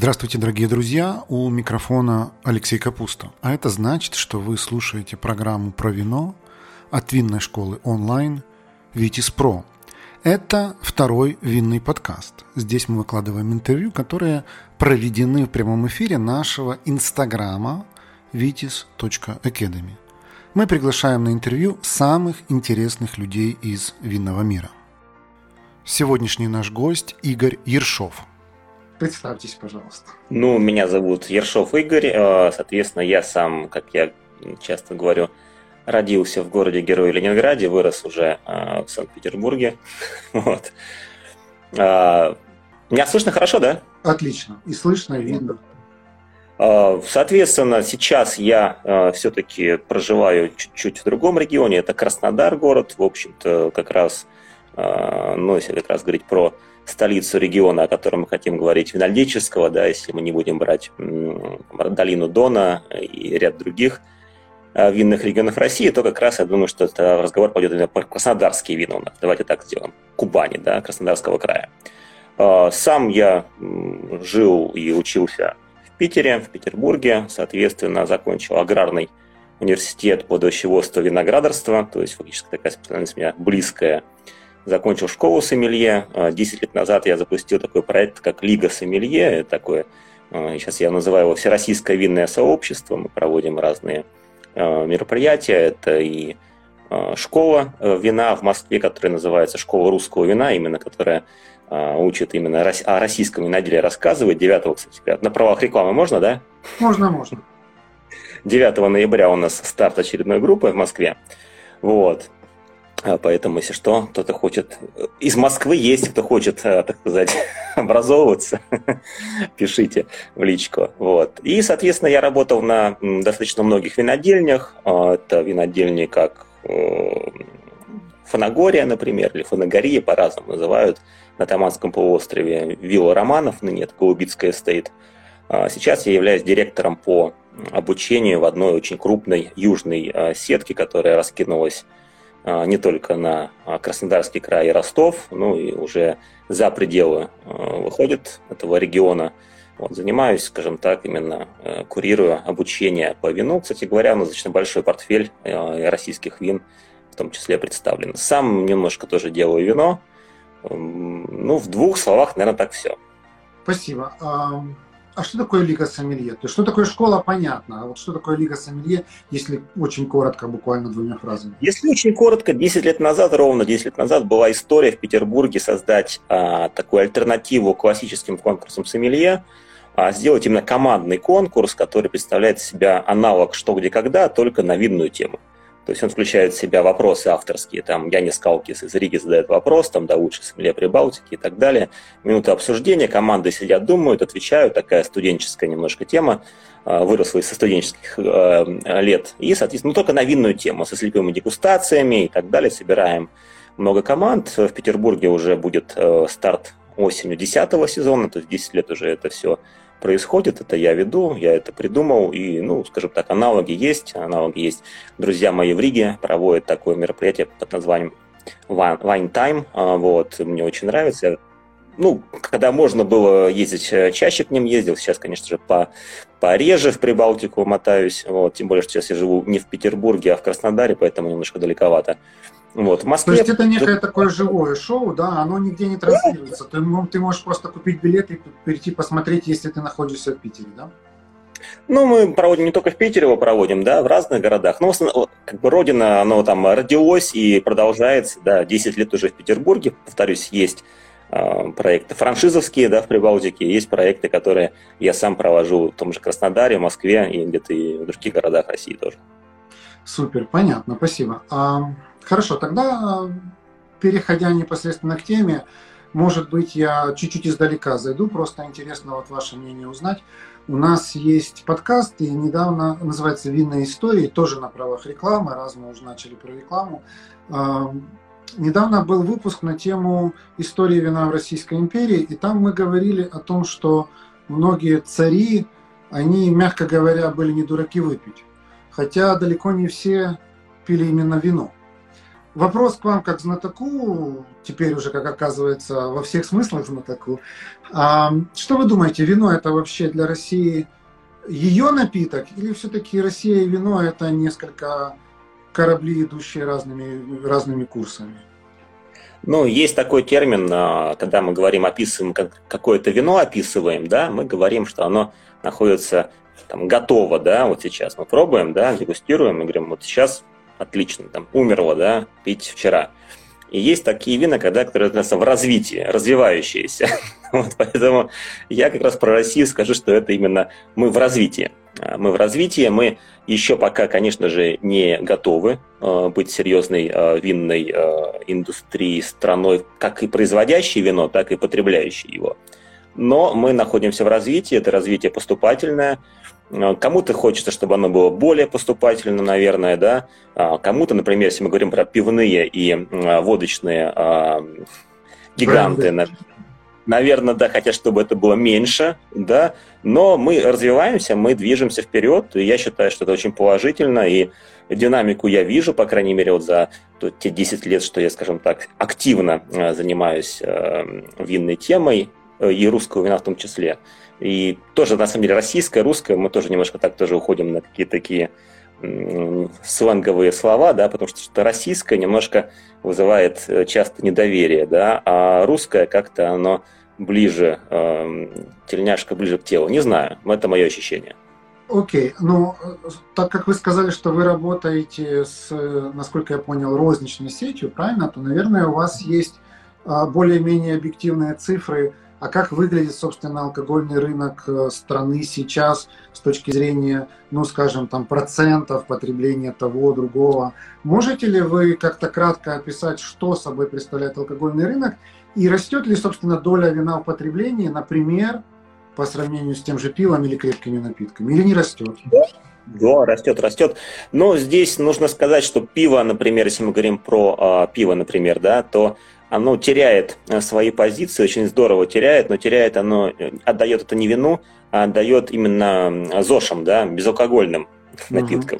Здравствуйте, дорогие друзья! У микрофона Алексей Капуста. А это значит, что вы слушаете программу про вино от винной школы онлайн «Витис Про». Это второй винный подкаст. Здесь мы выкладываем интервью, которые проведены в прямом эфире нашего инстаграма vitis.academy. Мы приглашаем на интервью самых интересных людей из винного мира. Сегодняшний наш гость Игорь Ершов – Представьтесь, пожалуйста. Ну, меня зовут Ершов Игорь. Э, соответственно, я сам, как я часто говорю, родился в городе Герой Ленинграде, вырос уже э, в Санкт-Петербурге. Вот. Э, меня слышно хорошо, да? Отлично. И слышно, и видно. Соответственно, сейчас я все-таки проживаю чуть-чуть в другом регионе. Это Краснодар город, в общем-то, как раз, ну, если как раз говорить про столицу региона, о котором мы хотим говорить, винодельческого, да, если мы не будем брать долину Дона и ряд других э, винных регионов России, то как раз я думаю, что это разговор пойдет именно про краснодарские вина у нас. Давайте так сделаем. Кубани, да, Краснодарского края. Э, сам я жил и учился в Питере, в Петербурге, соответственно, закончил аграрный университет по овощеводству и виноградарства, то есть фактически такая специальность у меня близкая закончил школу сомелье. А, десять лет назад я запустил такой проект, как Лига сомелье. Такое, а, сейчас я называю его Всероссийское винное сообщество. Мы проводим разные а, мероприятия. Это и школа э, вина в Москве, которая называется Школа русского вина, именно которая учит именно о российском виноделе рассказывать. 9, кстати, на правах рекламы можно, да? Можно, можно. 9 ноября у нас старт очередной группы в Москве. Вот. А, поэтому, если что, кто-то хочет... Из Москвы есть, кто хочет, э, так сказать, образовываться, пишите в личку. Вот. И, соответственно, я работал на достаточно многих винодельнях. А, это винодельни как э, Фанагория, например, или Фанагория, по-разному называют, на Таманском полуострове. Вилла Романов, ныне это Голубицкая стейт. А, сейчас я являюсь директором по обучению в одной очень крупной южной э, сетке, которая раскинулась не только на а, Краснодарский край и Ростов, ну и уже за пределы а, выходит этого региона. Вот, занимаюсь, скажем так, именно э, курирую обучение по вину. Кстати говоря, у нас достаточно большой портфель российских вин в том числе представлен. Сам немножко тоже делаю вино. Ну, в двух словах, наверное, так все. Спасибо. А что такое Лига Сомелье? То есть, что такое школа, понятно. А вот что такое Лига Сомелье, если очень коротко, буквально двумя фразами? Если очень коротко, 10 лет назад, ровно 10 лет назад, была история в Петербурге создать а, такую альтернативу классическим конкурсам Сомелье, а, сделать именно командный конкурс, который представляет себя аналог «Что, где, когда», только на видную тему. То есть он включает в себя вопросы авторские, там Янис Калкис из Риги задает вопрос, там, да, лучше Сомелье Прибалтики и так далее. Минуты обсуждения, команды сидят, думают, отвечают, такая студенческая немножко тема, а, выросла из студенческих э, лет. И, соответственно, ну, только на винную тему, со слепыми дегустациями и так далее. Собираем много команд. В Петербурге уже будет э, старт осенью 10 сезона, то есть 10 лет уже это все происходит, это я веду, я это придумал, и, ну, скажем так, аналоги есть, аналоги есть. Друзья мои в Риге проводят такое мероприятие под названием Wine Time, а, вот, мне очень нравится. Ну, когда можно было ездить э, чаще к ним ездил, сейчас, конечно же, по, пореже в Прибалтику мотаюсь, вот, тем более, что сейчас я живу не в Петербурге, а в Краснодаре, поэтому немножко далековато. Вот, в Москве... То есть это некое такое живое шоу, да, оно нигде не транслируется. Ты, ты можешь просто купить билет и перейти посмотреть, если ты находишься в Питере, да? Ну, мы проводим не только в Питере, его проводим, да, в разных городах. Но как бы родина, оно там родилось и продолжается, да, 10 лет уже в Петербурге. Повторюсь, есть э, проекты франшизовские, да, в Прибалтике, есть проекты, которые я сам провожу в том же Краснодаре, Москве и где-то и в других городах России тоже. Супер, понятно, спасибо. А, хорошо, тогда переходя непосредственно к теме, может быть, я чуть-чуть издалека зайду, просто интересно вот ваше мнение узнать. У нас есть подкаст, и недавно называется «Винные истории», тоже на правах рекламы, раз мы уже начали про рекламу. Недавно был выпуск на тему истории вина в Российской империи, и там мы говорили о том, что многие цари, они, мягко говоря, были не дураки выпить хотя далеко не все пили именно вино. Вопрос к вам как знатоку, теперь уже, как оказывается, во всех смыслах знатоку. А, что вы думаете, вино это вообще для России ее напиток, или все-таки Россия и вино это несколько корабли, идущие разными, разными курсами? Ну, есть такой термин, а, когда мы говорим, описываем какое-то вино, описываем, да, мы говорим, что оно находится там готово, да, вот сейчас мы пробуем, да, дегустируем и говорим, вот сейчас отлично, там, умерло, да, пить вчера. И есть такие вина, когда, которые находятся в развитии, развивающиеся. Вот, поэтому я как раз про Россию скажу, что это именно мы в развитии. А, мы в развитии, мы еще пока, конечно же, не готовы э, быть серьезной э, винной э, индустрией, страной, как и производящей вино, так и потребляющей его. Но мы находимся в развитии, это развитие поступательное, кому-то хочется, чтобы оно было более поступательно, наверное, да. А кому-то, например, если мы говорим про пивные и водочные а, гиганты, Бренды. наверное, да, хотят, чтобы это было меньше, да. Но мы развиваемся, мы движемся вперед, и я считаю, что это очень положительно, и динамику я вижу, по крайней мере, вот за те 10 лет, что я, скажем так, активно э, занимаюсь э, винной темой, и русского вина в том числе. И тоже, на самом деле, российское, русское, мы тоже немножко так тоже уходим на какие-то такие сленговые слова, да, потому что что российское немножко вызывает э, часто недоверие, да, а русское как-то оно ближе, э, тельняшка ближе к телу. Не знаю, это мое ощущение. Окей, okay. ну, так как вы сказали, что вы работаете с, насколько я понял, розничной сетью, правильно, то, наверное, у вас есть а, более-менее объективные цифры а как выглядит, собственно, алкогольный рынок э, страны сейчас с точки зрения, ну, скажем, там, процентов потребления того, другого. Можете ли вы как-то кратко описать, что собой представляет алкогольный рынок и растет ли, собственно, доля вина в потреблении, например, по сравнению с тем же пивом или крепкими напитками, или не растет? Да, растет, растет. Но здесь нужно сказать, что пиво, например, если мы говорим про э, пиво, например, да, то оно теряет э, свои позиции, очень здорово теряет, но теряет оно, э, отдает это не вину, а отдает именно ЗОШам, да, безалкогольным uh-huh. напиткам.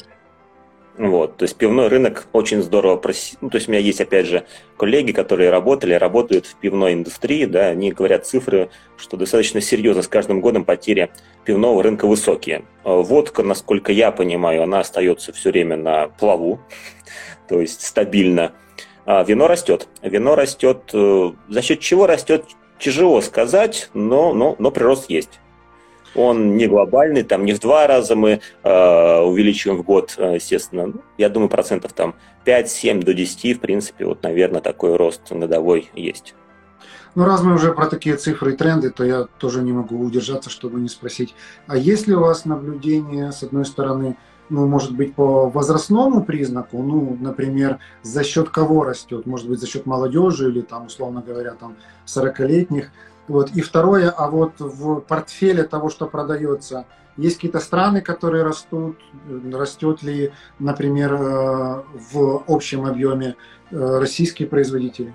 Вот, то есть пивной рынок очень здорово проси... Ну, то есть у меня есть, опять же, коллеги, которые работали, работают в пивной индустрии, да, они говорят цифры, что достаточно серьезно с каждым годом потери пивного рынка высокие. Э, водка, насколько я понимаю, она остается все время на плаву, то есть стабильно. А вино растет. Вино растет. Э, за счет чего растет, тяжело сказать, но, но, но прирост есть. Он не глобальный, там не в два раза мы э, увеличиваем в год, э, естественно. Ну, я думаю, процентов там 5-7 до 10, в принципе, вот, наверное, такой рост годовой есть. Ну, раз мы уже про такие цифры и тренды, то я тоже не могу удержаться, чтобы не спросить. А есть ли у вас наблюдение, с одной стороны, ну, может быть, по возрастному признаку, ну, например, за счет кого растет, может быть, за счет молодежи или там, условно говоря, там 40-летних. Вот. И второе, а вот в портфеле того, что продается, есть какие-то страны, которые растут, растет ли, например, э, в общем объеме э, российские производители?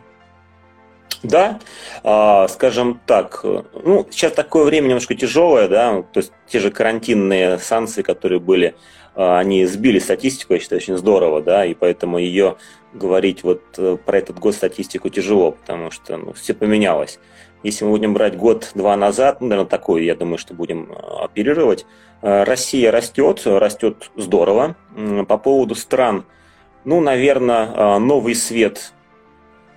Да, а, скажем так, ну, сейчас такое время немножко тяжелое, да, то есть те же карантинные санкции, которые были они сбили статистику, я считаю, очень здорово, да, и поэтому ее говорить вот э, про этот год статистику тяжело, потому что ну, все поменялось. Если мы будем брать год-два назад, ну, наверное, такой, я думаю, что будем э, оперировать, э, Россия растет, растет здорово. По поводу стран, ну, наверное, Новый Свет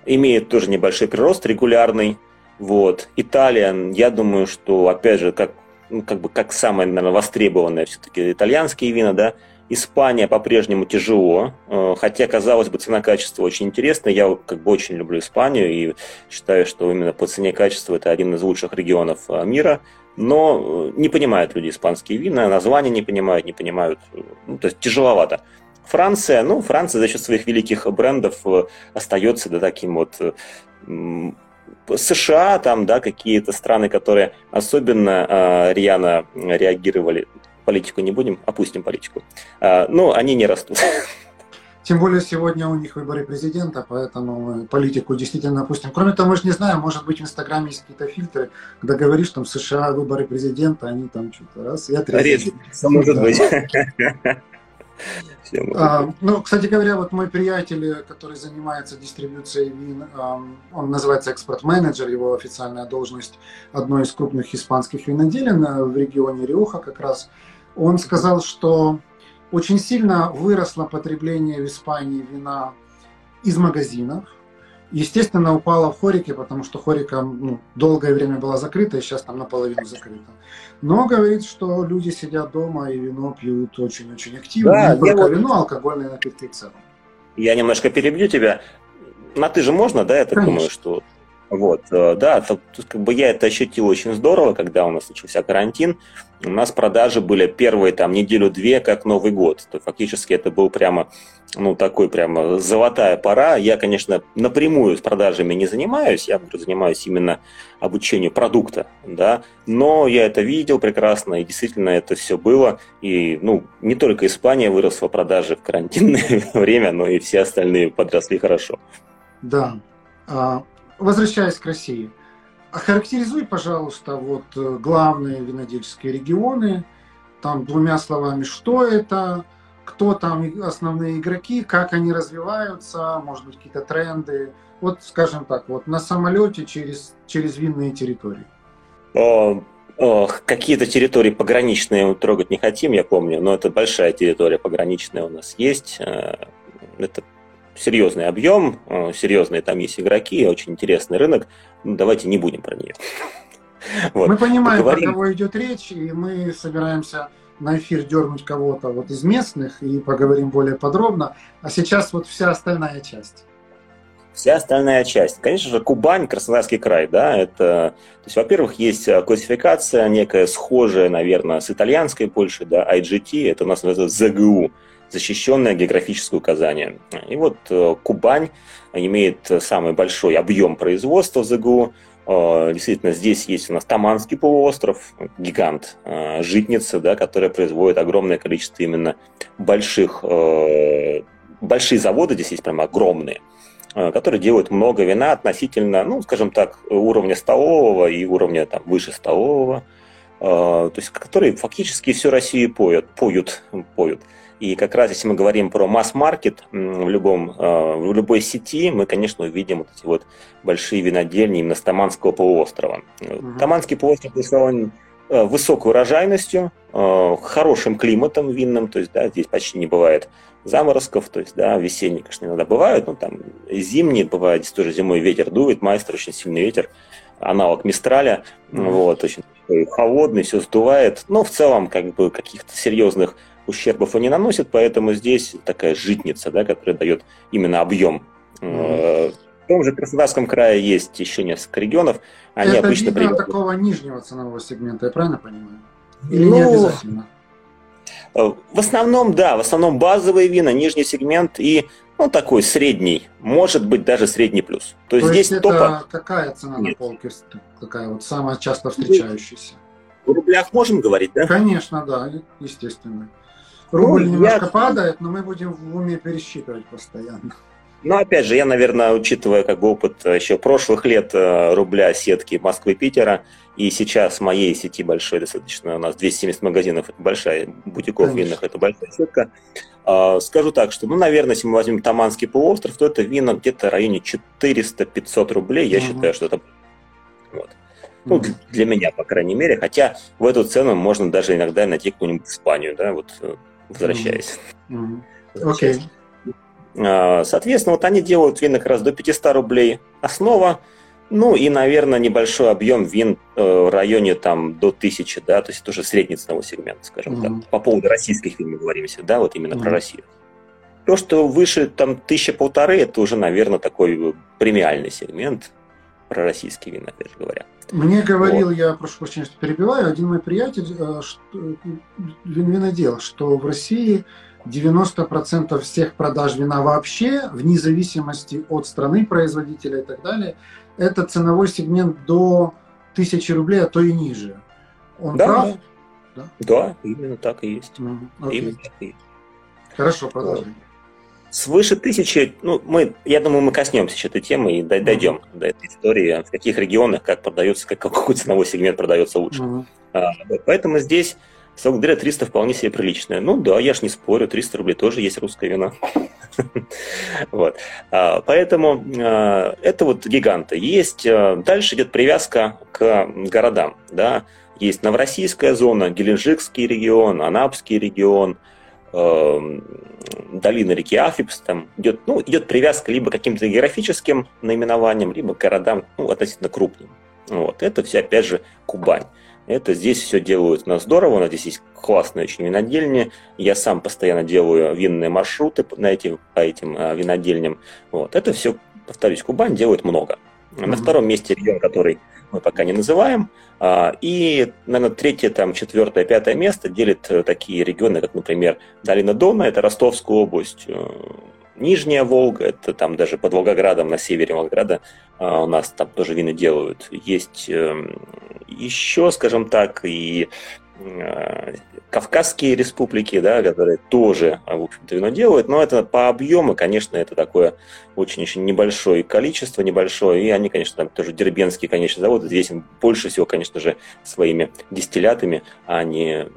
имеет тоже небольшой прирост регулярный. Вот. Италия, я думаю, что, опять же, как ну, как бы как самое, наверное, востребованное все-таки итальянские вина, да. Испания по-прежнему тяжело, э, хотя, казалось бы, цена-качество очень интересная. Я как бы очень люблю Испанию и считаю, что именно по цене-качеству это один из лучших регионов э, мира. Но э, не понимают люди испанские вина, названия не понимают, не понимают. Ну, то есть тяжеловато. Франция, ну, Франция за счет своих великих брендов остается да, таким вот США, там, да, какие-то страны, которые особенно э, рьяно реагировали. Политику не будем, опустим политику. Э, ну, они не растут. Тем более сегодня у них выборы президента, поэтому политику действительно опустим. Кроме того, мы же не знаем, может быть в Инстаграме есть какие-то фильтры, когда говоришь, там, США, выборы президента, они там что-то раз и отрезают. Может быть. А, ну, кстати говоря, вот мой приятель, который занимается дистрибуцией вин, он называется экспорт-менеджер, его официальная должность одной из крупных испанских виноделин э, в регионе Риоха как раз. Он сказал, что очень сильно выросло потребление в Испании вина из магазинов, Естественно, упала в Хорике, потому что Хорика ну, долгое время была закрыта, и сейчас там наполовину закрыта. Но говорит, что люди сидят дома и вино пьют очень-очень активно. Да, Не только вот... вино, алкогольные напитки в целом. Я немножко перебью тебя. На ты же можно, да, я так Конечно. думаю, что вот, э, да, тут, как бы я это ощутил очень здорово, когда у нас начался карантин. У нас продажи были первые там неделю-две, как Новый год. То фактически это был прямо, ну, такой прямо золотая пора. Я, конечно, напрямую с продажами не занимаюсь, я занимаюсь именно обучением продукта, да, но я это видел прекрасно, и действительно это все было. И, ну, не только Испания выросла в продаже в карантинное время, но и все остальные подросли хорошо. Да. Возвращаясь к России, охарактеризуй, пожалуйста, вот э, главные винодельческие регионы, там двумя словами, что это, кто там основные игроки, как они развиваются, может быть, какие-то тренды. Вот, скажем так, вот на самолете через, через винные территории. Какие-то территории пограничные трогать не хотим, я помню, но это большая территория пограничная у нас есть. Э, это серьезный объем, э, серьезные там есть игроки, очень интересный рынок. Ну, давайте не будем про нее. Вот. Мы понимаем, Поговорим. про кого идет речь, и мы собираемся на эфир дернуть кого-то вот из местных и поговорим более подробно. А сейчас вот вся остальная часть. Вся остальная часть. Конечно же, Кубань, Краснодарский край, да, это, то есть, во-первых, есть э, классификация некая схожая, наверное, с итальянской Польшей, да, IGT, это у нас называется ЗГУ, защищенное географическое указание. И вот э, Кубань имеет самый большой объем производства ЗГУ. Э, действительно, здесь есть у нас Таманский полуостров, гигант, э, житница, да, которая производит огромное количество именно больших, большие заводы, здесь есть прямо огромные, которые делают много вина относительно, ну, скажем так, уровня столового и уровня там, выше столового, то есть которые фактически всю Россию поют, поют, поют. И как раз если мы говорим про масс-маркет в, любом, э, в любой сети, мы, конечно, увидим вот эти вот большие винодельни именно с Таманского полуострова. Угу. Таманский полуостров представлен э, высокой урожайностью, э, хорошим климатом винным, то есть, да, здесь почти не бывает заморозков, то есть, да, весенние, конечно, иногда бывают, но там зимние бывают, здесь тоже зимой ветер дует, майстер, очень сильный ветер, аналог Мистраля, mm-hmm. вот, очень холодный, все сдувает, но в целом, как бы, каких-то серьезных ущербов они наносят, поэтому здесь такая житница, да, которая дает именно объем. Mm-hmm. В том же Краснодарском крае есть еще несколько регионов. Они Это обычно видно приводят... такого нижнего ценового сегмента, я правильно понимаю? Или ну, не обязательно? Э, в основном, да, в основном базовые вина, нижний сегмент и ну, такой средний, может быть, даже средний плюс. То, есть здесь это топа... какая цена Нет. на полке, такая вот самая часто встречающаяся? В рублях можем говорить, да? Конечно, да, естественно. Рубль ну, немножко я... падает, но мы будем в уме пересчитывать постоянно. Ну, опять же, я, наверное, учитывая как бы опыт э, еще прошлых лет э, рубля сетки Москвы Питера, и сейчас моей сети большой достаточно, у нас 270 магазинов, это большая, бутиков винных, это большая сетка. А, скажу так, что, ну, наверное, если мы возьмем Таманский полуостров, то это вино где-то в районе 400-500 рублей, я угу. считаю, что это... Вот. Ну, для меня, по крайней мере, хотя в эту цену можно даже иногда найти какую-нибудь Испанию, да, вот э, возвращаясь. Mm-hmm. Okay. А, соответственно, вот они делают вин как раз до 500 рублей основа, ну и, наверное, небольшой объем вин э, в районе там до 1000, да, то есть тоже средний ценовой сегмент, скажем mm-hmm. так. По поводу российских вин мы говорим, да, вот именно mm-hmm. про Россию. То, что выше там тысяча полторы, это уже, наверное, такой премиальный сегмент про российские вина, опять же говоря. Мне говорил, вот. я прошу прощения, что перебиваю, один мой приятель, э, что, винодел, что в России 90% всех продаж вина вообще, вне зависимости от страны производителя и так далее, это ценовой сегмент до 1000 рублей, а то и ниже. Он да, прав? Да. да, именно так и есть. Mm, именно так и есть. Хорошо, продолжим свыше тысячи, ну, мы, я думаю, мы коснемся еще этой темы и дойдем mm-hmm. до этой истории, в каких регионах как продается, как, какой ценовой сегмент продается лучше. Mm-hmm. А, поэтому здесь Собственно говоря, 300 вполне себе приличное. Ну да, я ж не спорю, 300 рублей тоже есть русское вино. Вот. А, поэтому а, это вот гиганты. Есть, а, дальше идет привязка к городам. Да? Есть Новороссийская зона, Геленджикский регион, Анапский регион, долина реки Афипс, там идет, ну, идет привязка либо к каким-то географическим наименованиям, либо к городам ну, относительно крупным. Вот. Это все, опять же, Кубань. Это здесь все делают у нас здорово, у нас здесь есть классные очень винодельни. Я сам постоянно делаю винные маршруты на эти, по этим а, винодельням. Вот. Это все, повторюсь, Кубань делает много. Mm-hmm. На втором месте регион, который мы пока не называем. А, и, наверное, третье, там, четвертое, пятое место делит э, такие регионы, как, например, Долина Дона, это Ростовская область, э, Нижняя Волга, это там даже под Волгоградом, на севере Волгограда а, у нас там тоже вины делают. Есть эм, еще, скажем так, и Кавказские республики, да, которые тоже, в общем-то, вино делают, но это по объему, конечно, это такое очень-очень небольшое количество, небольшое, и они, конечно, там тоже дербенские, конечно, заводы, здесь больше всего, конечно же, своими дистиллятами, а не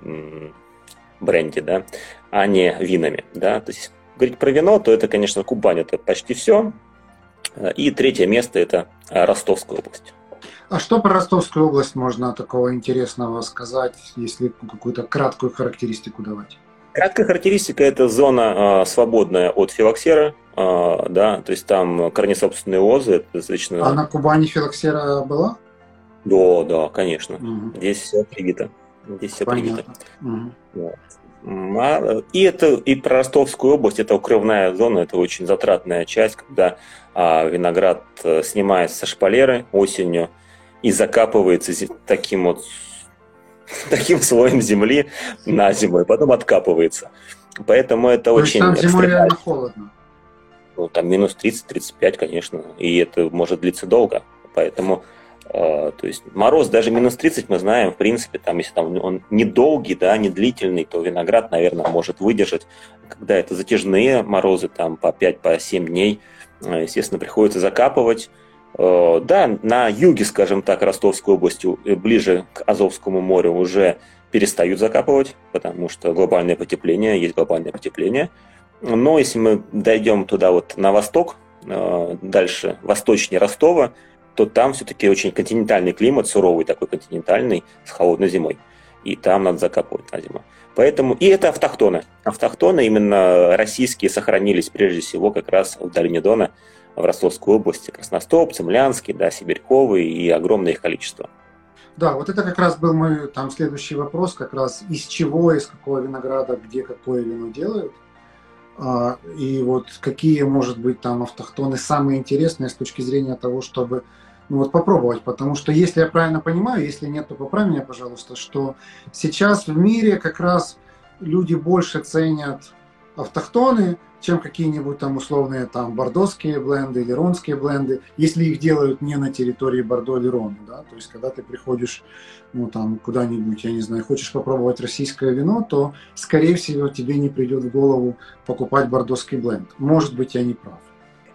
бренди, да, а не винами, да, то есть говорить про вино, то это, конечно, Кубань, это почти все. И третье место – это Ростовская область. А что про Ростовскую область можно такого интересного сказать, если какую-то краткую характеристику давать? Краткая характеристика – это зона э, свободная от филоксера, э, да, то есть там корнесобственные лозы, это достаточно… А на Кубани филоксера была? Да, да, конечно. Угу. Здесь все привито. Здесь все Понятно. привито. Угу. Вот. И это и про Ростовскую область, это укрывная зона, это очень затратная часть, когда а, виноград э, снимается со шпалеры осенью и закапывается таким вот таким слоем земли на зиму, и потом откапывается. Поэтому это То очень... там зимой реально холодно. Ну, там минус 30-35, конечно, и это может длиться долго. Поэтому а, то есть мороз даже минус 30 мы знаем, в принципе, там, если там он недолгий, да, не длительный, то виноград, наверное, может выдержать. Когда это затяжные морозы, там по 5-7 по 7 дней, а, естественно, приходится закапывать. А, да, на юге, скажем так, Ростовской области, э, ближе к Азовскому морю уже перестают закапывать, потому что глобальное потепление, есть глобальное потепление. Но если мы дойдем туда вот на восток, дальше восточнее Ростова, то там все-таки очень континентальный климат, суровый такой континентальный, с холодной зимой. И там надо закапывать на зиму. Поэтому, и это автохтоны. Автохтоны именно российские сохранились прежде всего как раз в долине Дона, в Ростовской области. Красностоп, Цемлянский, да, Сибирьковый и огромное их количество. Да, вот это как раз был мой там следующий вопрос, как раз из чего, из какого винограда, где какое вино делают. А, и вот какие, может быть, там автохтоны самые интересные с точки зрения того, чтобы ну, вот попробовать, потому что если я правильно понимаю, если нет, то поправь меня, пожалуйста, что сейчас в мире как раз люди больше ценят автохтоны, чем какие-нибудь там условные там бордоские бленды или ронские бленды, если их делают не на территории Бордо или Рона, да, то есть когда ты приходишь, ну там куда-нибудь, я не знаю, хочешь попробовать российское вино, то скорее всего тебе не придет в голову покупать бордоский бленд. Может быть, я не прав.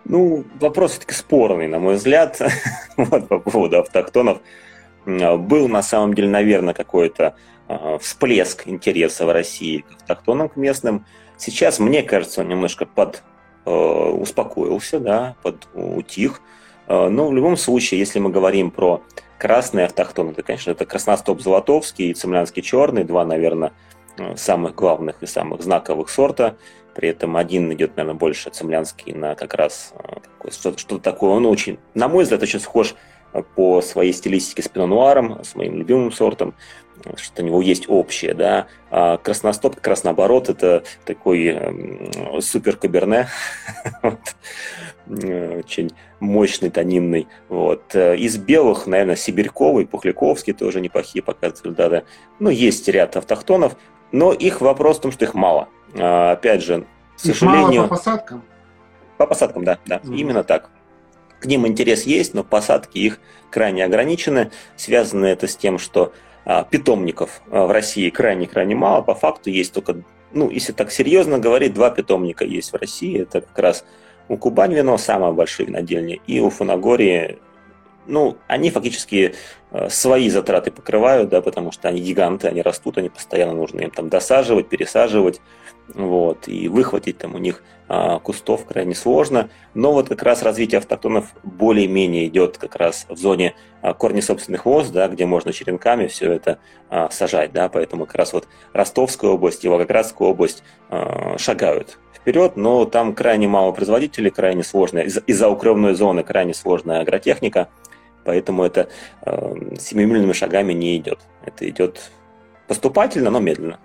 Ну, вопрос все-таки спорный, на мой взгляд, вот, по поводу автохтонов. Был на самом деле, наверное, какой-то э, всплеск интереса в России к автохтонам, к местным. Сейчас, мне кажется, он немножко под э, успокоился, да, под утих. Э, но в любом случае, если мы говорим про красные автохтоны, то, конечно, это красностоп золотовский и цемлянский черный, два, наверное, самых главных и самых знаковых сорта. При этом один идет, наверное, больше цемлянский на как раз что-то, что такое. Он очень, на мой взгляд, очень схож по своей стилистике с пино с моим любимым сортом что у него есть общее, да. А красностоп как раз наоборот, это такой э, супер каберне, очень мощный, тонинный. Вот. Из белых, наверное, Сибирьковый, Пухляковский тоже неплохие показывают результаты. Ну, есть ряд автохтонов, но их вопрос в том, что их мало. А, опять же, к сожалению... Их мало по посадкам? По посадкам, да, да, mm. именно так. К ним интерес есть, но посадки их крайне ограничены. Связано это с тем, что а, питомников а, в России крайне-крайне мало. По факту есть только, ну, если так серьезно говорить, два питомника есть в России. Это как раз у Кубань вино, самое большое винодельня, и у Фанагории, ну, они фактически э, свои затраты покрывают, да, потому что они гиганты, они растут, они постоянно нужно им там досаживать, пересаживать, вот, и выхватить там у них а, кустов крайне сложно. Но вот как раз развитие автохтонов более-менее идет как раз в зоне а, корней собственных лоз, да, где можно черенками все это а, сажать, да, поэтому как раз вот Ростовская область и Волгоградская область а, шагают вперед, но там крайне мало производителей, крайне сложная, из- из-за укрывной зоны крайне сложная агротехника, поэтому это э, семимильными шагами не идет. Это идет поступательно, но медленно.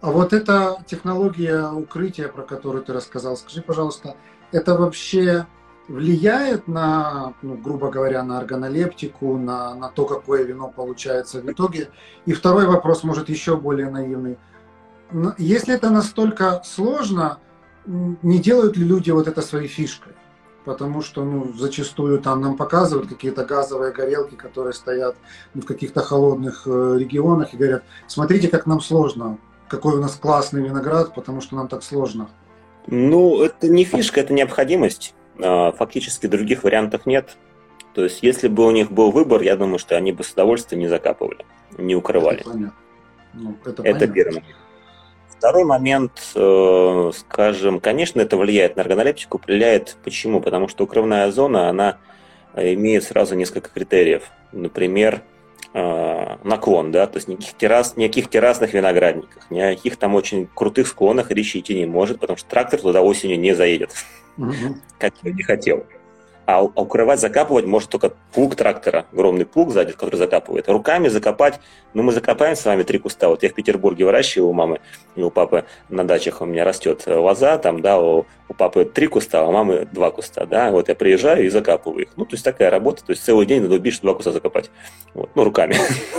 А вот эта технология укрытия, про которую ты рассказал, скажи, пожалуйста, это вообще влияет на, ну, грубо говоря, на органолептику, на, на то, какое вино получается в итоге? И второй вопрос, может, еще более наивный. Если это настолько сложно, не делают ли люди вот это своей фишкой? Потому что ну, зачастую там нам показывают какие-то газовые горелки, которые стоят в каких-то холодных э, регионах и говорят, смотрите, как нам сложно, какой у нас классный виноград, потому что нам так сложно. Ну, это не фишка, это необходимость. А, фактически других вариантов нет. То есть, если бы у них был выбор, я думаю, что они бы с удовольствием не закапывали, не укрывали. Это, понятно. Ну, это, это первый момент. Второй момент, э, скажем, конечно, это влияет на органолептику. Влияет почему? Потому что укрывная зона, она имеет сразу несколько критериев. Например, наклон, да, то есть никаких, террас, никаких террасных виноградниках, никаких там очень крутых склонах речи идти не может, потому что трактор туда осенью не заедет, угу. как я не хотел. А укрывать, закапывать может только плуг трактора, огромный плуг сзади, который закапывает. Руками закопать, ну мы закопаем с вами три куста. Вот я в Петербурге выращиваю у мамы и у папы на дачах у меня растет лоза, там, да, у, у папы три куста, а у мамы два куста, да. Вот я приезжаю и закапываю их. Ну, то есть такая работа, то есть целый день надо убить, два куста закопать. Вот, ну, руками.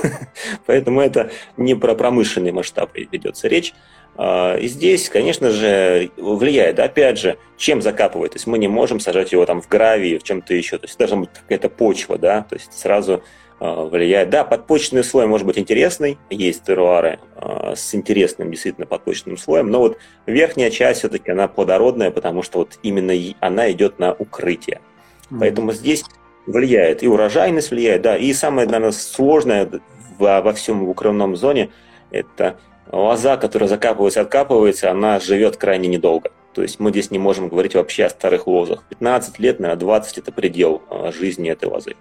Поэтому это не про промышленный масштаб ведется речь. А, и здесь, конечно же, влияет, опять же, чем закапывать. То есть мы не можем сажать его там в гравии, в чем-то еще. То есть должна быть какая-то почва, да, то есть сразу а, влияет. Да, подпочечный слой может быть интересный, есть теруары а, с интересным действительно подпочечным слоем, но вот верхняя часть все-таки она плодородная, потому что вот именно она идет на укрытие. Mm-hmm. Поэтому здесь влияет и урожайность влияет, да, и самое, наверное, сложное во, во всем укрывном зоне это лоза, которая закапывается, откапывается, она живет крайне недолго. То есть мы здесь не можем говорить вообще о старых лозах. 15 лет, наверное, 20 – это предел а, жизни этой лозы.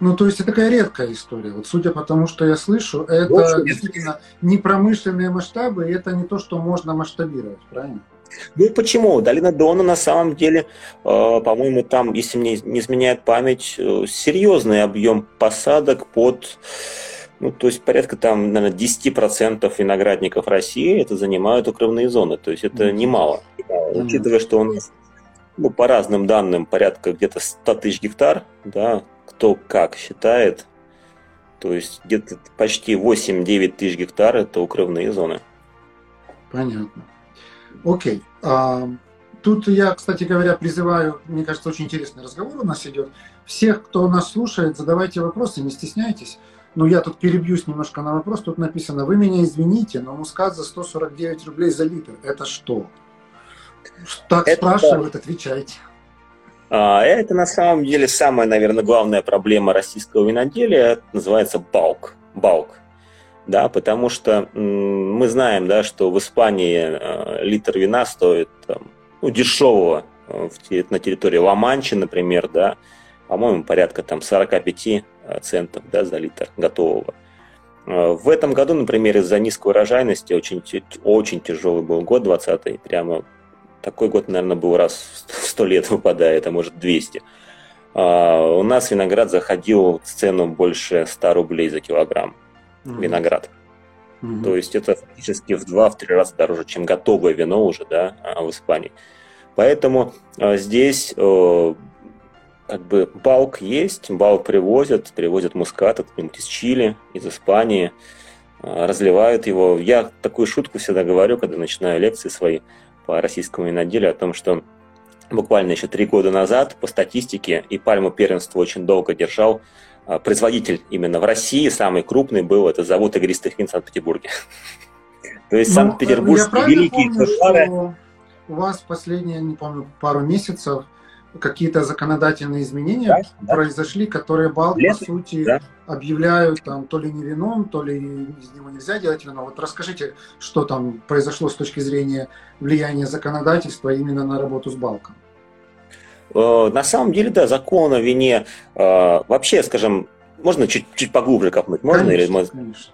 Ну, то есть это такая редкая история. Вот судя по тому, что я слышу, это действительно не промышленные масштабы, и это не то, что можно масштабировать, правильно? Ну почему? Долина Дона на самом деле, а, по-моему, там, если мне не изменяет память, э, серьезный объем посадок под ну, то есть порядка там, наверное, 10% виноградников России это занимают укрывные зоны. То есть это немало. Mm-hmm. Учитывая, что у нас ну, по разным данным порядка где-то 100 тысяч гектар, да, кто как считает, то есть где-то почти 8-9 тысяч гектар это укрывные зоны. Понятно. Окей. А, тут я, кстати говоря, призываю, мне кажется, очень интересный разговор у нас идет. Всех, кто нас слушает, задавайте вопросы, не стесняйтесь. Ну, я тут перебьюсь немножко на вопрос. Тут написано, вы меня извините, но мускат за 149 рублей за литр. Это что? Так это... спрашивают, отвечайте. А, это на самом деле самая, наверное, главная проблема российского виноделия. Это называется балк. Балк. Да, потому что мы знаем, да, что в Испании э, литр вина стоит там, ну, дешевого э, на территории Ла-Манчи, например, да, по-моему, порядка там 45 Э, центов да, за литр готового. Э, в этом году, например, из-за низкой урожайности очень, очень тяжелый был год 20 прямо такой год, наверное, был раз в 100 лет выпадает, а может 200. А у нас виноград заходил в цену больше 100 рублей за килограмм. Mm-hmm. Виноград. Mm-hmm. То есть это фактически в 2-3 раза дороже, чем готовое вино уже да, а, в Испании. Поэтому а, здесь как бы балк есть, балк привозят, привозят мускат откуда-нибудь из Чили, из Испании, а, разливают его. Я такую шутку всегда говорю, когда начинаю лекции свои по российскому виноделию, о том, что буквально еще три года назад по статистике и пальму первенства очень долго держал а, производитель именно в России, самый крупный был, это завод игристых вин в Санкт-Петербурге. То есть ну, Санкт-Петербургский великий помню, У вас последние, не помню, пару месяцев какие-то законодательные изменения да, произошли, которые Балк, Лето, по сути, да. объявляют там то ли не вином, то ли из него нельзя делать вино. Вот расскажите, что там произошло с точки зрения влияния законодательства именно на работу с Балком. Э, на самом деле, да, закон о вине э, вообще, скажем, можно чуть, чуть поглубже копнуть, можно? Конечно, или... конечно.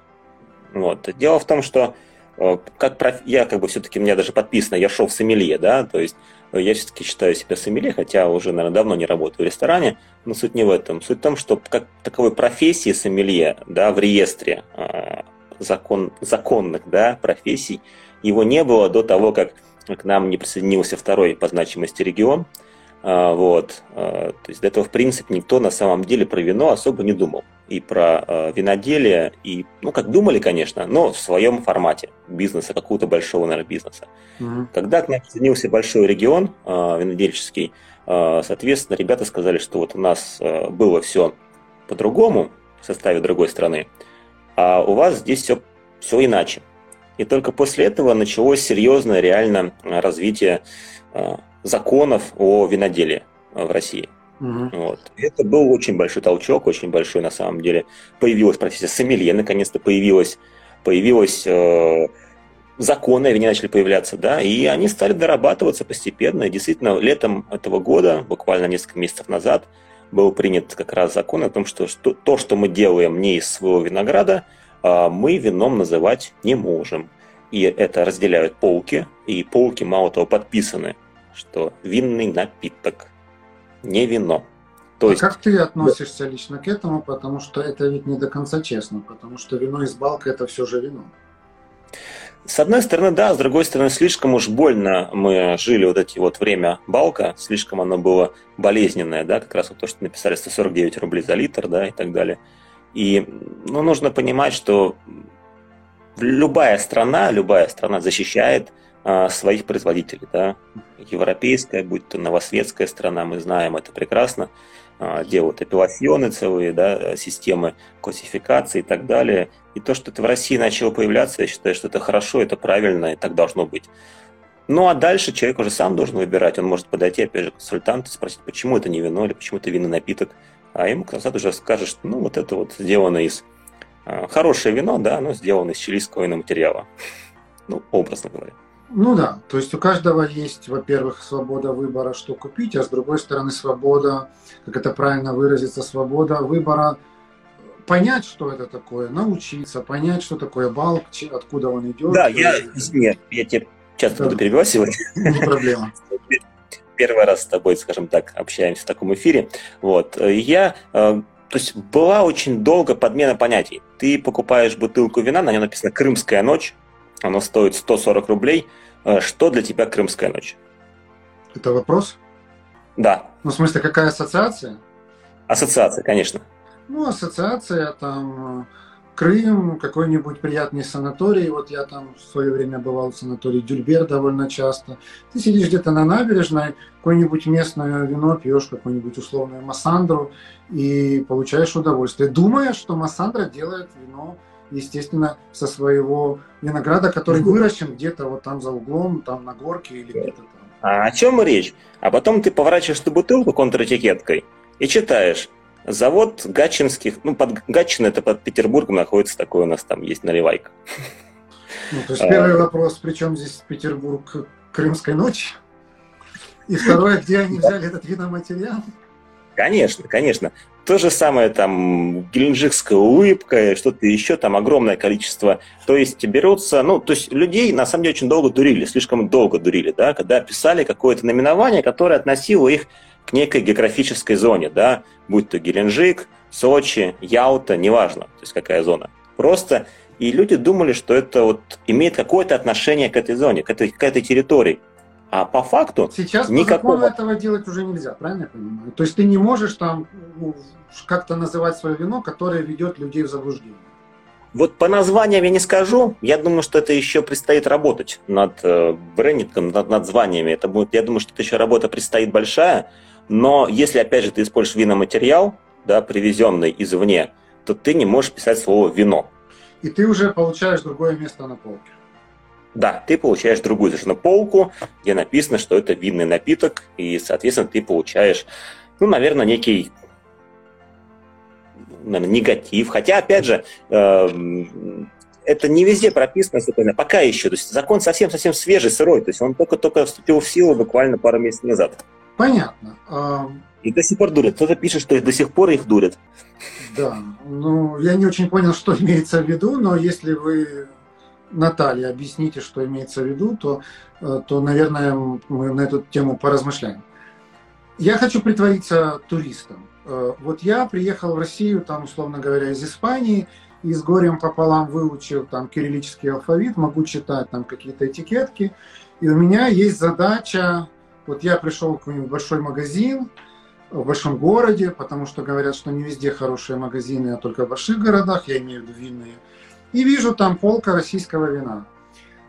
Вот. Дело в том, что э, как проф... я как бы все-таки, у меня даже подписано, я шел в сомелье, да, то есть я все-таки считаю себя сомелье, хотя уже, наверное, давно не работаю в ресторане, но суть не в этом. Суть в том, что как таковой профессии сомелье, да, в реестре закон, законных, да, профессий, его не было до того, как к нам не присоединился второй по значимости регион – а, вот. А, то есть до этого, в принципе, никто на самом деле про вино особо не думал. И про а, виноделие, и, ну, как думали, конечно, но в своем формате бизнеса, какого-то большого, наверное, бизнеса. Угу. Когда к нам присоединился большой регион винодельческий, соответственно, ребята сказали, что вот у нас было все по-другому в составе другой страны, а у вас здесь все, все иначе. И только после этого началось серьезное, реально развитие законов о виноделии в России. Угу. Вот. Это был очень большой толчок, очень большой на самом деле. Появилась профессия сомелье, наконец-то появилась, появилась э, законы о вине начали появляться, да, и они стали дорабатываться постепенно. И действительно, летом этого года, буквально несколько месяцев назад, был принят как раз закон о том, что, что то, что мы делаем не из своего винограда, э, мы вином называть не можем. И это разделяют полки, и полки, мало того, подписаны что винный напиток, не вино. То а есть... как ты относишься лично к этому? Потому что это ведь не до конца честно, потому что вино из балка это все же вино. С одной стороны, да, с другой стороны, слишком уж больно мы жили вот эти вот время балка, слишком оно было болезненное, да, как раз вот то, что написали 149 рублей за литр, да, и так далее. И ну, нужно понимать, что любая страна, любая страна защищает а, своих производителей, да, европейская, будь то новосветская страна, мы знаем это прекрасно, а, делают апелласьоны целые, да, системы классификации и так далее. И то, что это в России начало появляться, я считаю, что это хорошо, это правильно, и так должно быть. Ну а дальше человек уже сам должен выбирать. Он может подойти, опять же, к консультанту спросить, почему это не вино или почему это винный напиток. А ему консультант уже скажет, что ну вот это вот сделано из а, хорошее вино, да, но сделано из чилийского материала. Ну, образно говоря. Ну да, то есть у каждого есть, во-первых, свобода выбора, что купить, а с другой стороны свобода, как это правильно выразиться, свобода выбора понять, что это такое, научиться, понять, что такое балк, откуда он идет. Да, я, извини, я тебе часто да. буду перебивать сегодня. Не проблема. Первый раз с тобой, скажем так, общаемся в таком эфире. Вот. Я э, то есть была очень долго подмена понятий. Ты покупаешь бутылку вина, на ней написано «Крымская ночь», оно стоит 140 рублей. Э, что для тебя Крымская ночь? Это вопрос? Да. Ну, в смысле, какая ассоциация? Ассоциация, конечно. Ну, ассоциация, там, Крым, какой-нибудь приятный санаторий. Вот я там в свое время бывал в санатории Дюльбер довольно часто. Ты сидишь где-то на набережной, какое-нибудь местное вино пьешь, какую-нибудь условную массандру и получаешь удовольствие, думая, что массандра делает вино естественно, со своего винограда, который выращен где-то вот там за углом, там на горке или где-то там. А о чем речь? А потом ты поворачиваешь эту бутылку контратикеткой и читаешь. Завод Гатчинских, ну, под Гатчин это под Петербургом находится, такой у нас там есть наливайка. Ну, то есть первый а... вопрос, при чем здесь Петербург Крымской ночи? И второе, где они взяли этот виноматериал? Конечно, конечно. То же самое там геленджикская улыбка, что-то еще, там огромное количество. То есть берутся, ну, то есть людей на самом деле очень долго дурили, слишком долго дурили, да, когда писали какое-то наименование, которое относило их к некой географической зоне, да, будь то Геленджик, Сочи, Ялта, неважно, то есть какая зона. Просто и люди думали, что это вот имеет какое-то отношение к этой зоне, к этой, к этой территории. А по факту Сейчас никакого... по этого делать уже нельзя, правильно я понимаю? То есть ты не можешь там ну, как-то называть свое вино, которое ведет людей в заблуждение. Вот по названиям я не скажу. Я думаю, что это еще предстоит работать над э, брендингом, над названиями. Это будет, я думаю, что это еще работа предстоит большая. Но если, опять же, ты используешь виноматериал, да, привезенный извне, то ты не можешь писать слово «вино». И ты уже получаешь другое место на полке. Да, ты получаешь другую совершенно полку, где написано, что это винный напиток, и, соответственно, ты получаешь, ну, наверное, некий наверное, негатив. Хотя, опять же, э, это не везде прописано, пока еще. То есть закон совсем-совсем свежий, сырой. То есть он только-только вступил в силу буквально пару месяцев назад. Понятно. И до сих пор дурят. Кто-то пишет, что до сих пор их дурят. Да, ну, я не очень понял, что имеется в виду, но если вы, Наталья, объясните, что имеется в виду, то, э, то, наверное, мы на эту тему поразмышляем. Я хочу притвориться туристом. Э, вот я приехал в Россию, там, условно говоря, из Испании, и с горем пополам выучил там кириллический алфавит, могу читать там какие-то этикетки, и у меня есть задача, вот я пришел в какой-нибудь большой магазин, в большом городе, потому что говорят, что не везде хорошие магазины, а только в больших городах, я имею в виду винные, и вижу там полка российского вина.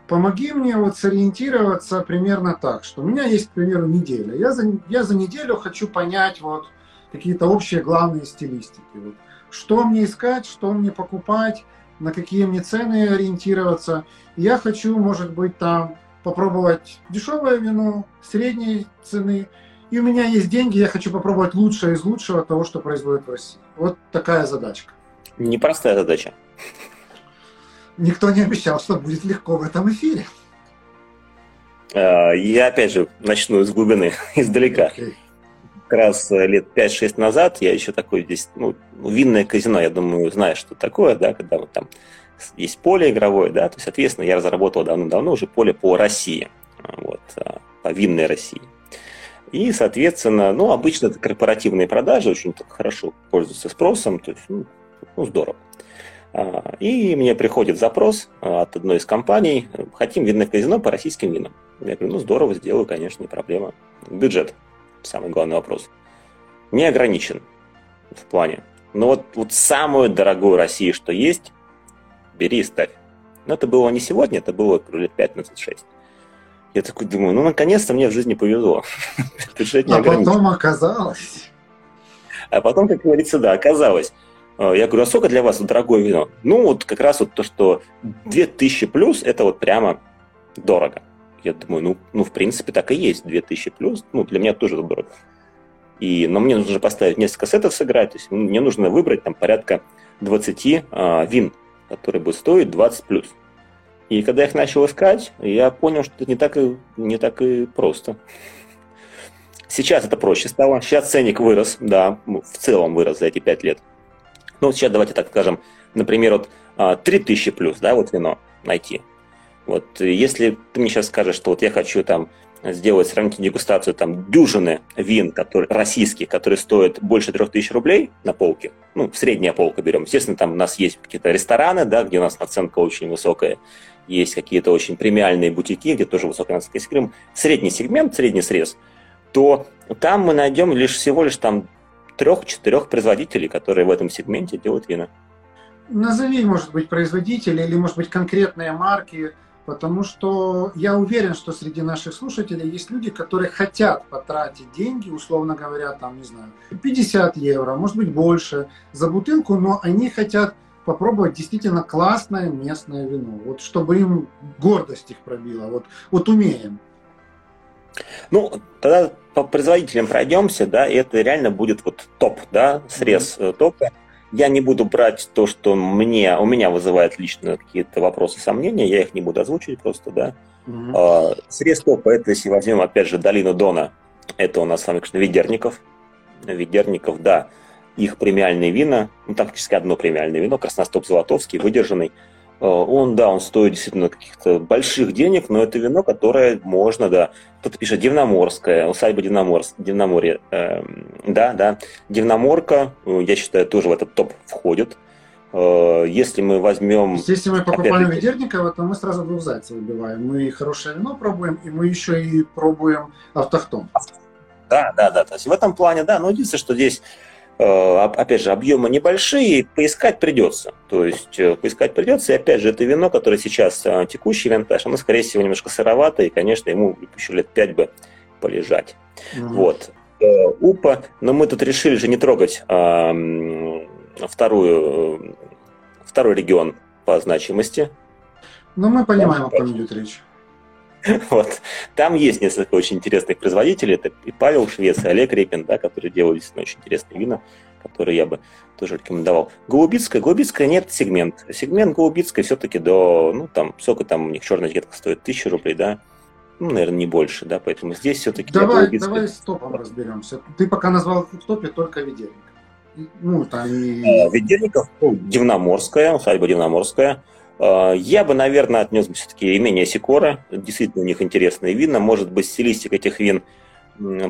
Помоги мне вот сориентироваться примерно так, что у меня есть, к примеру, неделя. Я за, я за неделю хочу понять вот какие-то общие главные стилистики. Вот. Что мне искать, что мне покупать, на какие мне цены ориентироваться. Я хочу, может быть, там попробовать дешевое вино, средней цены – и у меня есть деньги, я хочу попробовать лучшее из лучшего того, что производят в России. Вот такая задачка. Непростая задача. Никто не обещал, что будет легко в этом эфире. А, я опять же начну из глубины, издалека. Okay. Как раз лет 5-6 назад я еще такой здесь, ну, винное казино, я думаю, знаешь, что такое, да, когда вот там есть поле игровое, да, то, соответственно, я разработал давно-давно уже поле по России, вот, а, по винной России. И, соответственно, ну, обычно это корпоративные продажи очень хорошо пользуются спросом, то есть, ну, ну здорово. А, и мне приходит запрос а, от одной из компаний, хотим винное казино по российским винам. Я говорю, ну здорово, сделаю, конечно, не проблема. Бюджет, самый главный вопрос. Не ограничен в плане. Но вот, вот самую дорогую Россию, что есть, бери и ставь. Но это было не сегодня, это было лет 5-6. Я такой думаю, ну, наконец-то мне в жизни повезло. А потом оказалось. А потом, как говорится, да, оказалось. А, я говорю, а сколько для вас дорогое вино? Ну, вот как раз вот то, что 2000 плюс, это вот прямо дорого. Я думаю, ну, ну, в принципе, так и есть. 2000 плюс, ну, для меня тоже дорого. И, но мне нужно поставить несколько сетов сыграть, то есть мне нужно выбрать там порядка 20 а, вин, которые будут стоить 20 плюс. И когда я их начал искать, я понял, что это не так и, не так и просто. Сейчас это проще стало. Сейчас ценник вырос, да, в целом вырос за эти пять лет. Ну, сейчас давайте так скажем, например, вот 3000 а, плюс, да, вот вино найти. Вот если ты мне сейчас скажешь, что вот я хочу там сделать сравнительную дегустацию там дюжины вин, которые, российских, которые стоят больше 3000 рублей на полке, ну, средняя полка берем. Естественно, там у нас есть какие-то рестораны, да, где у нас наценка очень высокая, есть какие-то очень премиальные бутики, где тоже высокая наценка. Если средний сегмент, средний срез, то там мы найдем лишь всего лишь там трех-четырех производителей, которые в этом сегменте делают вина. Назови, может быть, производители или, может быть, конкретные марки, потому что я уверен, что среди наших слушателей есть люди, которые хотят потратить деньги, условно говоря, там, не знаю, 50 евро, может быть, больше за бутылку, но они хотят попробовать действительно классное местное вино, вот чтобы им гордость их пробила, вот, вот умеем. Ну, тогда по производителям пройдемся, да, и это реально будет вот топ, да, срез mm-hmm. топа. Я не буду брать то, что мне, у меня вызывает лично какие-то вопросы, сомнения, я их не буду озвучивать просто, да. Mm-hmm. Срез топа, это если возьмем, опять же, долину Дона, это у нас с вами, конечно, Ведерников. Ведерников, да, их премиальные вина, ну, там фактически одно премиальное вино, Красностоп Золотовский, выдержанный. Э, он, да, он стоит действительно каких-то больших денег, но это вино, которое можно, да. Кто-то пишет Дивноморская, усадьба Дивноморск, Дивноморье. Э, да, да. Дивноморка, э, я считаю, тоже в этот топ входит. Э, если мы возьмем... Если мы покупаем Ведерникова, то мы сразу двух зайцев выбиваем. Мы хорошее вино пробуем, и мы еще и пробуем автохтон. Да, да, да. То есть в этом плане, да. Но единственное, что здесь опять же, объемы небольшие, поискать придется. То есть э, поискать придется, и опять же, это вино, которое сейчас э, текущий винтаж, оно, скорее всего, немножко сыровато, и, конечно, ему еще лет пять бы полежать. Mm-hmm. Вот. УПА, но мы тут решили же не трогать а, вторую, второй регион по значимости. Ну, мы понимаем, о ком идет речь. Вот. Там есть несколько очень интересных производителей. Это и Павел Швец, и Олег Репин, да, которые делают действительно очень интересные вина, которые я бы тоже рекомендовал. Голубицкая. Голубицкая нет сегмент. Сегмент Голубицкая все-таки до, ну, там, сколько там у них черная этикетка стоит? Тысяча рублей, да? Ну, наверное, не больше, да, поэтому здесь все-таки... Давай, давай с топом разберемся. Ты пока назвал в топе только ведерник. Ну, там и... А, Ведерников, ну, Дивноморская, усадьба Дивноморская. А, я бы, наверное, отнес бы все-таки имение Сикора. Действительно, у них интересные вина. Может быть, стилистика этих вин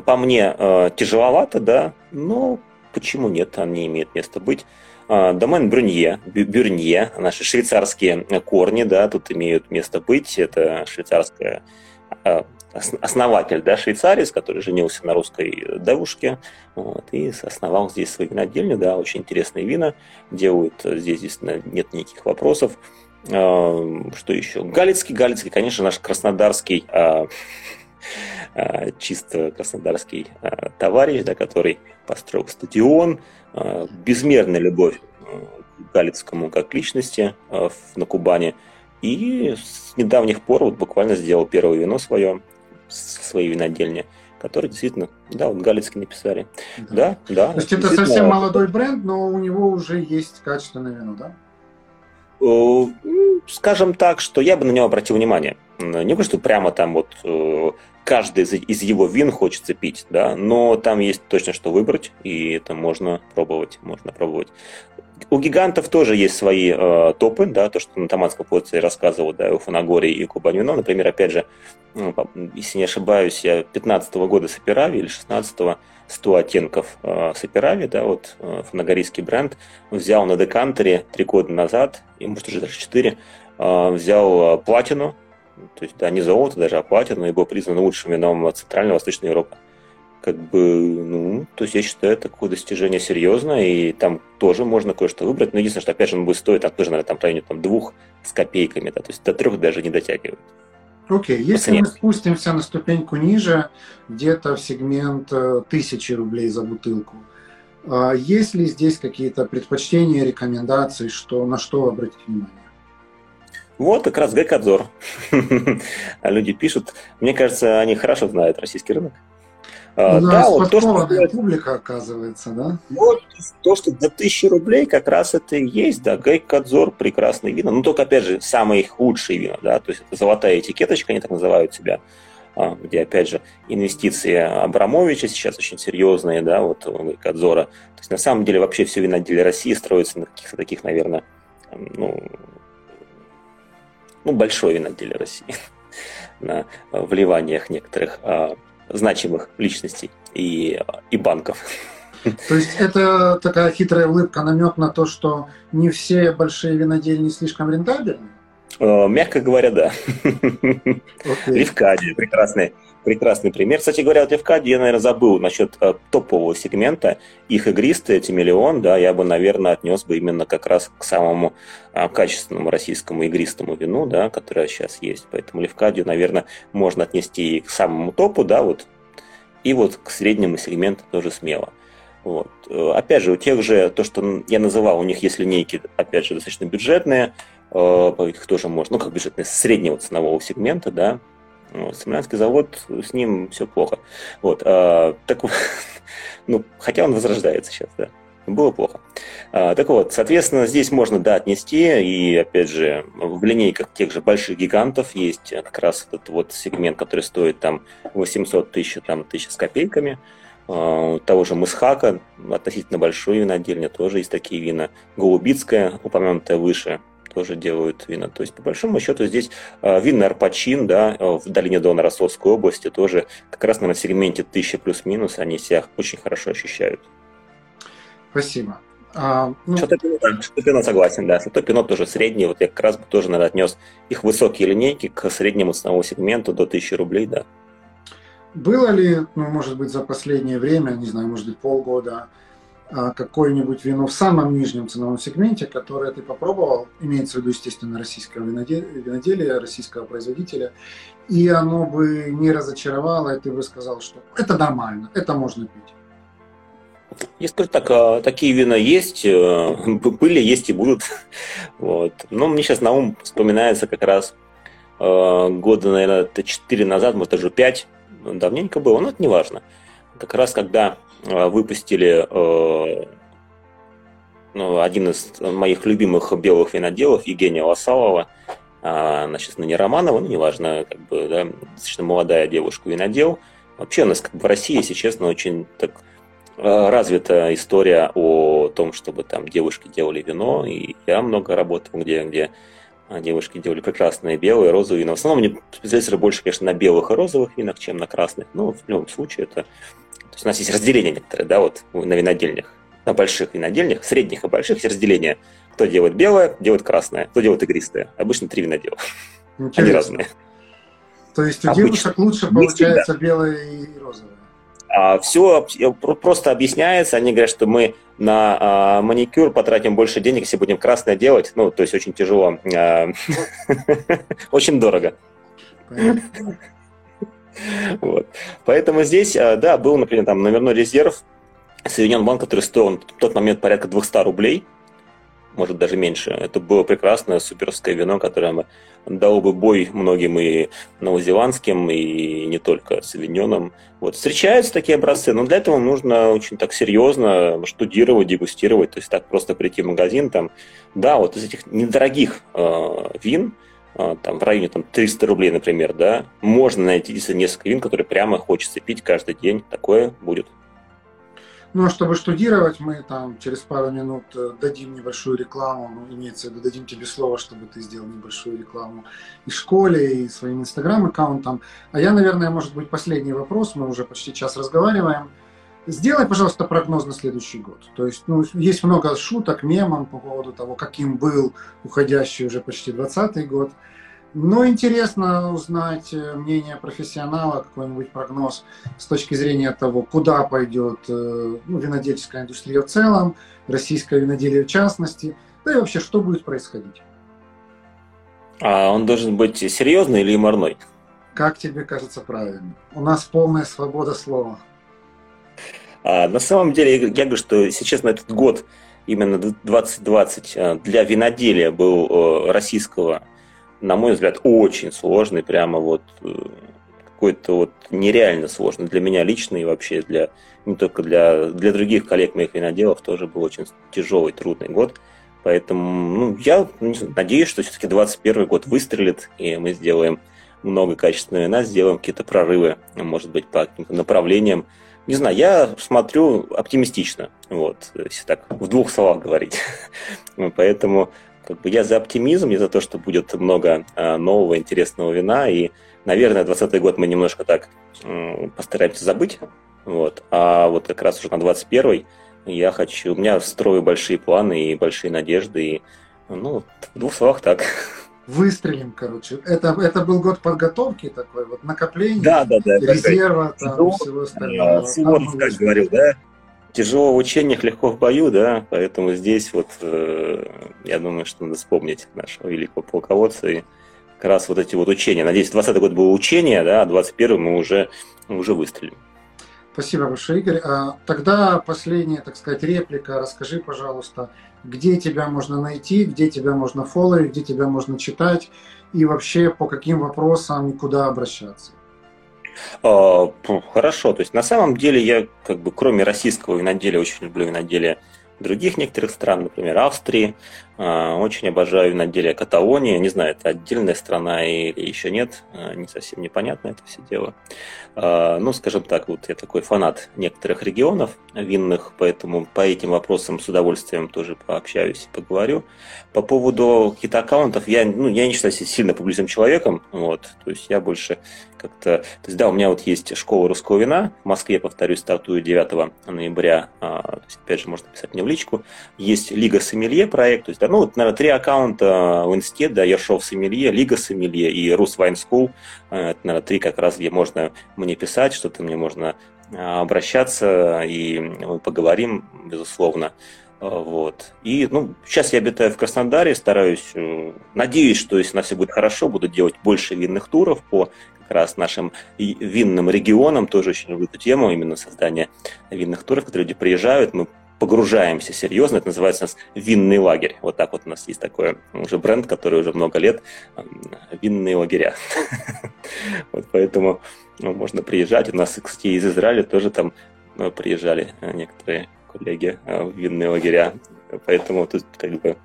по мне а, тяжеловато, да, но почему нет, они имеют место быть. Домен Брюнье, Бюрнье, наши швейцарские корни, да, тут имеют место быть. Это швейцарская основатель да, швейцарец, который женился на русской девушке, вот, и основал здесь свою винодельню, да, очень интересные вина делают, здесь, действительно, нет никаких вопросов. А, что еще? Галицкий, Галицкий, конечно, наш краснодарский, а, а, чисто краснодарский товарищ, да, который построил стадион, безмерная любовь к Галицкому как личности на Кубани. И с недавних пор вот буквально сделал первое вино свое, своей винодельни, которые действительно, да, вот Галицкий написали. Да, да. да То есть это совсем молодой бренд, но у него уже есть качественное вино, да? Э, скажем так, что я бы на него обратил внимание. Не потому, что прямо там вот э, каждый из его вин хочется пить, да, но там есть точно что выбрать, и это можно пробовать, можно пробовать. У гигантов тоже есть свои э, топы, да, то, что на Таманском плоце я рассказывал, да, у Фанагории и Кубаньвино. Например, опять же, ну, если не ошибаюсь, я 15 -го года с Апирави или 16 -го 100 оттенков э, Саперави, да, вот э, фанагорийский бренд, взял на декантере три года назад, и может уже даже четыре, э, взял платину, то есть, да, не золото даже, а платину, и был признан лучшим вином Центральной Восточной Европы. Как бы, ну, то есть я считаю, такое достижение серьезное, и там тоже можно кое-что выбрать. Но единственное, что, опять же, он будет стоить, там тоже, наверное, там в районе там, двух с копейками, да, то есть до трех даже не дотягивает. Окей, okay. если мы спустимся на ступеньку ниже, где-то в сегмент э, тысячи рублей за бутылку, а есть ли здесь какие-то предпочтения, рекомендации, что, на что обратить внимание? Вот как раз Гэкадзор. Люди пишут. Мне кажется, они хорошо знают российский рынок. А, У да, вот то, что публика, оказывается, да? Вот то, что до 1000 рублей как раз это и есть, да, Гайкадзор, прекрасные вина, ну, только, опять же, самые худшие вина, да, то есть это золотая этикеточка, они так называют себя, а, где, опять же, инвестиции Абрамовича сейчас очень серьезные, да, вот у Гайкадзора. То есть, на самом деле, вообще все виноделие России строится на каких-то таких, наверное, ну, ну, большое виноделие России на вливаниях некоторых а, значимых личностей и, и банков. То есть это такая хитрая улыбка, намек на то, что не все большие винодельни слишком рентабельны? Э, мягко говоря, да. Okay. Левкадия, прекрасный, прекрасный пример. Кстати говоря, вот Левкадия, я, наверное, забыл насчет э, топового сегмента. Их игристые, эти миллион, да, я бы, наверное, отнес бы именно как раз к самому э, качественному российскому игристому вину, да, которое сейчас есть. Поэтому Левкадию, наверное, можно отнести и к самому топу, да, вот, и вот к среднему сегменту тоже смело. Вот. Опять же, у тех же, то, что я называл, у них есть линейки, опять же, достаточно бюджетные, Э, их тоже можно, ну, как бюджетные среднего ценового сегмента, да, вот, Смолянский завод, с ним все плохо. Вот, а, так, ну, хотя он возрождается сейчас, да, было плохо. А, так вот, соответственно, здесь можно, да, отнести, и, опять же, в линейках тех же больших гигантов есть как раз этот вот сегмент, который стоит там 800 тысяч, там, тысяч с копейками, а, того же Мысхака, относительно большой винодельня, тоже есть такие вина. Голубицкая, упомянутая выше, тоже делают вина. То есть, по большому счету, здесь а, винный арпачин, да, а, в долине Дона Ростовской области тоже как раз на сегменте 1000 плюс-минус они себя очень хорошо ощущают. Спасибо. А, ну... Что-то пинот, согласен, да. Что-то пинот тоже средний, вот я как раз бы тоже, наверное, отнес их высокие линейки к среднему ценовому сегменту до 1000 рублей, да. Было ли, ну, может быть, за последнее время, не знаю, может быть, полгода, какое-нибудь вино в самом нижнем ценовом сегменте, которое ты попробовал, имеется в виду, естественно, российского виноделия, российского производителя, и оно бы не разочаровало, и ты бы сказал, что это нормально, это можно пить. Если так, а, такие вина есть, э, были, есть и будут. Вот. Но мне сейчас на ум вспоминается как раз э, года, наверное, 4 назад, может, даже 5, давненько было, но это не важно. Как раз когда выпустили ну, один из моих любимых белых виноделов, Евгения Лосалова, а, значит, ныне Романова, ну, неважно, как бы, да, достаточно молодая девушка винодел. Вообще у нас как бы в России, если честно, очень так Э, развита история о том, чтобы там девушки делали вино, и я много работал, где, где а, девушки делали прекрасные белые, розовые вина. В основном они специализируются больше, конечно, на белых и розовых винах, чем на красных. Но в любом случае это... То есть у нас есть разделение некоторые, да, вот на винодельнях, на больших винодельнях, средних и больших есть разделение. Кто делает белое, делает красное, кто делает игристое. Обычно три винодела. Они разные. То есть у Обычно. девушек лучше получается белое и розовое? А, все просто объясняется. Они говорят, что мы на а, маникюр потратим больше денег, если будем красное делать. Ну, то есть очень тяжело. А, очень дорого. Вот. Поэтому здесь, да, был, например, там номерной резерв Соединенный банк, который стоил в тот момент порядка 200 рублей может даже меньше. Это было прекрасное суперское вино, которое дало бы бой многим и новозеландским, и не только савиньоном. Вот. Встречаются такие образцы, но для этого нужно очень так серьезно штудировать, дегустировать, то есть так просто прийти в магазин, там, да, вот из этих недорогих э, вин, э, там, в районе там, 300 рублей, например, да, можно найти несколько вин, которые прямо хочется пить каждый день, такое будет. Ну, а чтобы штудировать, мы там через пару минут э, дадим небольшую рекламу, ну, имеется в виду, дадим тебе слово, чтобы ты сделал небольшую рекламу и школе, и своим инстаграм-аккаунтом. А я, наверное, может быть, последний вопрос, мы уже почти час разговариваем. Сделай, пожалуйста, прогноз на следующий год. То есть, ну, есть много шуток, мемов по поводу того, каким был уходящий уже почти 2020 год. Но интересно узнать э, мнение профессионала, какой-нибудь прогноз с точки зрения того, куда пойдет э, ну, винодельческая индустрия в целом, российское виноделие в частности, да и вообще, что будет происходить. А он должен быть серьезный или юморной? Как тебе кажется правильно? У нас полная свобода слова. А, на самом деле, я говорю, что, если честно, этот год, именно 2020, э, для виноделия был российского на мой взгляд, очень сложный, прямо вот э, какой-то вот нереально сложный для меня лично и вообще для не только для, для других коллег моих виноделов тоже был очень тяжелый, трудный год. Поэтому ну, я надеюсь, что все-таки 2021 год выстрелит, и мы сделаем много качественного вина, сделаем какие-то прорывы, может быть, по каким-то направлениям. Не знаю, я смотрю оптимистично, вот, если так в двух словах говорить. Поэтому как бы я за оптимизм, я за то, что будет много а, нового, интересного вина, и, наверное, 2020 год мы немножко так постараемся забыть, вот, а вот как раз уже на 21 я хочу, у меня строю большие планы и большие надежды, и, ну, в двух словах так. Выстрелим, короче. Это, это был год подготовки такой, вот накопления, да, да, да, резерва, там, ну, всего остального. Суворов как говорил, да? тяжело в учениях, легко в бою, да, поэтому здесь вот э, я думаю, что надо вспомнить нашего великого полководца и как раз вот эти вот учения. Надеюсь, 20 год было учение, да, а 21 мы уже, мы уже выстрелим. Спасибо большое, Игорь. А, тогда последняя, так сказать, реплика. Расскажи, пожалуйста, где тебя можно найти, где тебя можно фолловить, где тебя можно читать и вообще по каким вопросам и куда обращаться. А, хорошо, то есть на самом деле я как бы кроме российского виноделия очень люблю виноделие других некоторых стран, например, Австрии. А, очень обожаю виноделие Каталонии. Не знаю, это отдельная страна или еще нет. А, не совсем непонятно это все дело. Ну, скажем так, вот я такой фанат некоторых регионов винных, поэтому по этим вопросам с удовольствием тоже пообщаюсь и поговорю. По поводу каких-то аккаунтов, я, ну, я не считаю себя сильно публичным человеком, вот, то есть я больше как-то... То есть, да, у меня вот есть школа русского вина. В Москве, повторюсь, стартую 9 ноября. А, то есть, опять же, можно писать мне в личку. Есть Лига Сомелье проект. То есть, ну, вот, наверное, три аккаунта в инсте, да, Ершов Сомелье, Лига Сомелье и Рус Вайн School. А, это, наверное, три как раз, где можно мне писать, что-то мне можно а, обращаться, и мы поговорим, безусловно. Вот. И ну, сейчас я обитаю в Краснодаре, стараюсь, э, надеюсь, что если на все будет хорошо, буду делать больше винных туров по как раз нашим винным регионам. Тоже очень люблю эту тему, именно создание винных туров, которые люди приезжают, мы погружаемся серьезно. Это называется у нас винный лагерь. Вот так вот у нас есть такой уже бренд, который уже много лет. Винные лагеря. Вот поэтому ну, можно приезжать. У нас, кстати, из Израиля тоже там ну, приезжали некоторые коллеги э, в винные лагеря. Поэтому тут как бы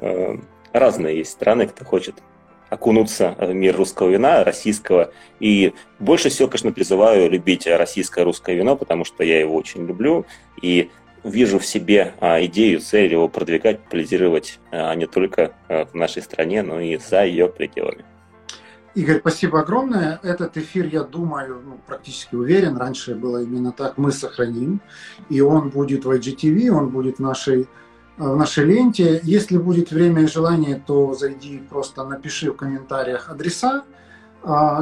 э, разные есть страны, кто хочет окунуться в мир русского вина, российского. И больше всего, конечно, призываю любить российское русское вино, потому что я его очень люблю. И вижу в себе а, идею, цель его продвигать, популяризировать а, не только а, в нашей стране, но и за ее пределами. Игорь, спасибо огромное. Этот эфир, я думаю, ну, практически уверен, раньше было именно так, мы сохраним. И он будет в IGTV, он будет в нашей, э, в нашей ленте. Если будет время и желание, то зайди, просто напиши в комментариях адреса, а,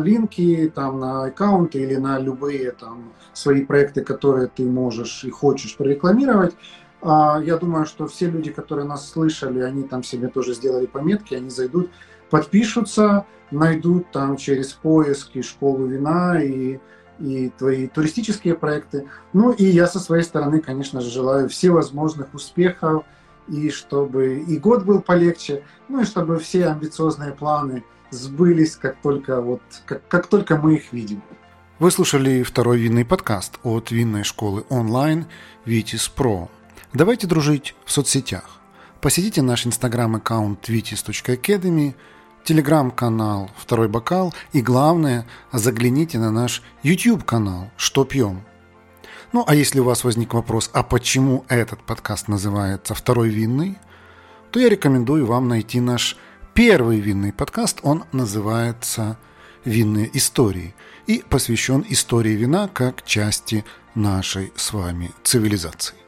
линки там на аккаунты или на любые там свои проекты, которые ты можешь и хочешь прорекламировать. А, я думаю, что все люди, которые нас слышали, они там себе тоже сделали пометки, они зайдут, подпишутся, найдут там через поиски школу вина и, и твои туристические проекты. Ну и я со своей стороны, конечно же, желаю всевозможных успехов, и чтобы и год был полегче, ну и чтобы все амбициозные планы сбылись, как только, вот, как, как только мы их видим. Вы слушали второй винный подкаст от винной школы онлайн Vitis Pro. Давайте дружить в соцсетях. Посетите наш инстаграм-аккаунт vitis.academy – телеграм-канал «Второй бокал» и, главное, загляните на наш YouTube-канал «Что пьем?». Ну, а если у вас возник вопрос, а почему этот подкаст называется «Второй винный?», то я рекомендую вам найти наш первый винный подкаст. Он называется «Винные истории» и посвящен истории вина как части нашей с вами цивилизации.